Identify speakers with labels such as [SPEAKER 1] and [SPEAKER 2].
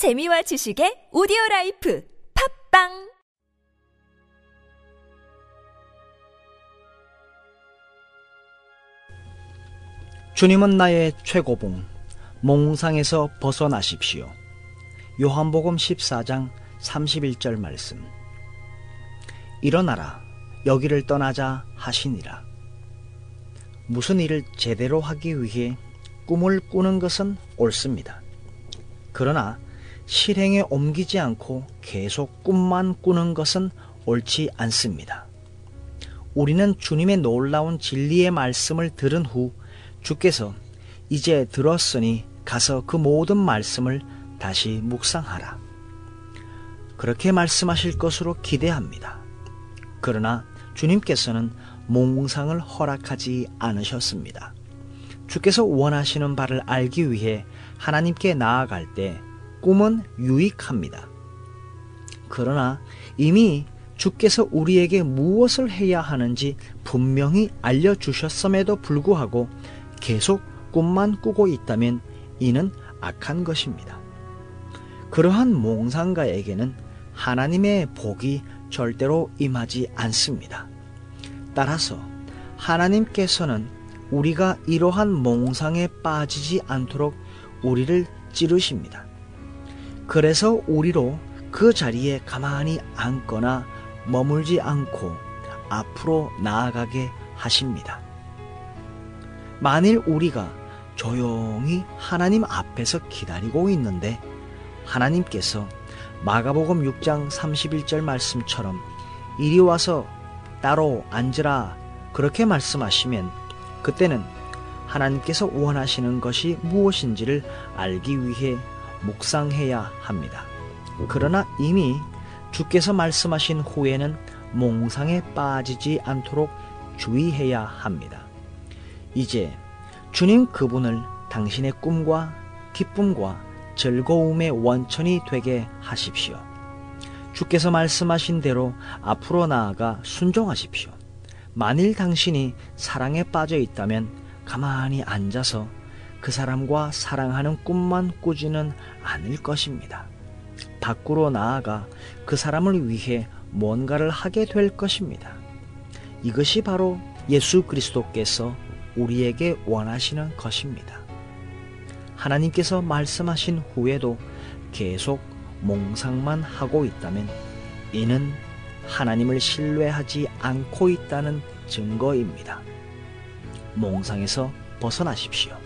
[SPEAKER 1] 재미와 지식의 오디오 life 팟빵
[SPEAKER 2] 주님은 나의 최고봉, 몽상에서 벗어나십시오. 요한복음 14장 31절 말씀. 일어나라, 여기를 떠나자 하시니라. 무슨 일을 제대로 하기 위해 꿈을 꾸는 것은 옳습니다. 그러나 실행에 옮기지 않고 계속 꿈만 꾸는 것은 옳지 않습니다. 우리는 주님의 놀라운 진리의 말씀을 들은 후 주께서 이제 들었으니 가서 그 모든 말씀을 다시 묵상하라. 그렇게 말씀하실 것으로 기대합니다. 그러나 주님께서는 몽상을 허락하지 않으셨습니다. 주께서 원하시는 바를 알기 위해 하나님께 나아갈 때 꿈은 유익합니다. 그러나 이미 주께서 우리에게 무엇을 해야 하는지 분명히 알려주셨음에도 불구하고 계속 꿈만 꾸고 있다면 이는 악한 것입니다. 그러한 몽상가에게는 하나님의 복이 절대로 임하지 않습니다. 따라서 하나님께서는 우리가 이러한 몽상에 빠지지 않도록 우리를 찌르십니다. 그래서 우리로 그 자리에 가만히 앉거나 머물지 않고 앞으로 나아가게 하십니다. 만일 우리가 조용히 하나님 앞에서 기다리고 있는데 하나님께서 마가복음 6장 31절 말씀처럼 이리 와서 따로 앉으라 그렇게 말씀하시면 그때는 하나님께서 원하시는 것이 무엇인지를 알기 위해 묵상해야 합니다. 그러나 이미 주께서 말씀하신 후에는 몽상에 빠지지 않도록 주의해야 합니다. 이제 주님 그분을 당신의 꿈과 기쁨과 즐거움의 원천이 되게 하십시오. 주께서 말씀하신 대로 앞으로 나아가 순종하십시오. 만일 당신이 사랑에 빠져 있다면 가만히 앉아서 그 사람과 사랑하는 꿈만 꾸지는 않을 것입니다. 밖으로 나아가 그 사람을 위해 뭔가를 하게 될 것입니다. 이것이 바로 예수 그리스도께서 우리에게 원하시는 것입니다. 하나님께서 말씀하신 후에도 계속 몽상만 하고 있다면 이는 하나님을 신뢰하지 않고 있다는 증거입니다. 몽상에서 벗어나십시오.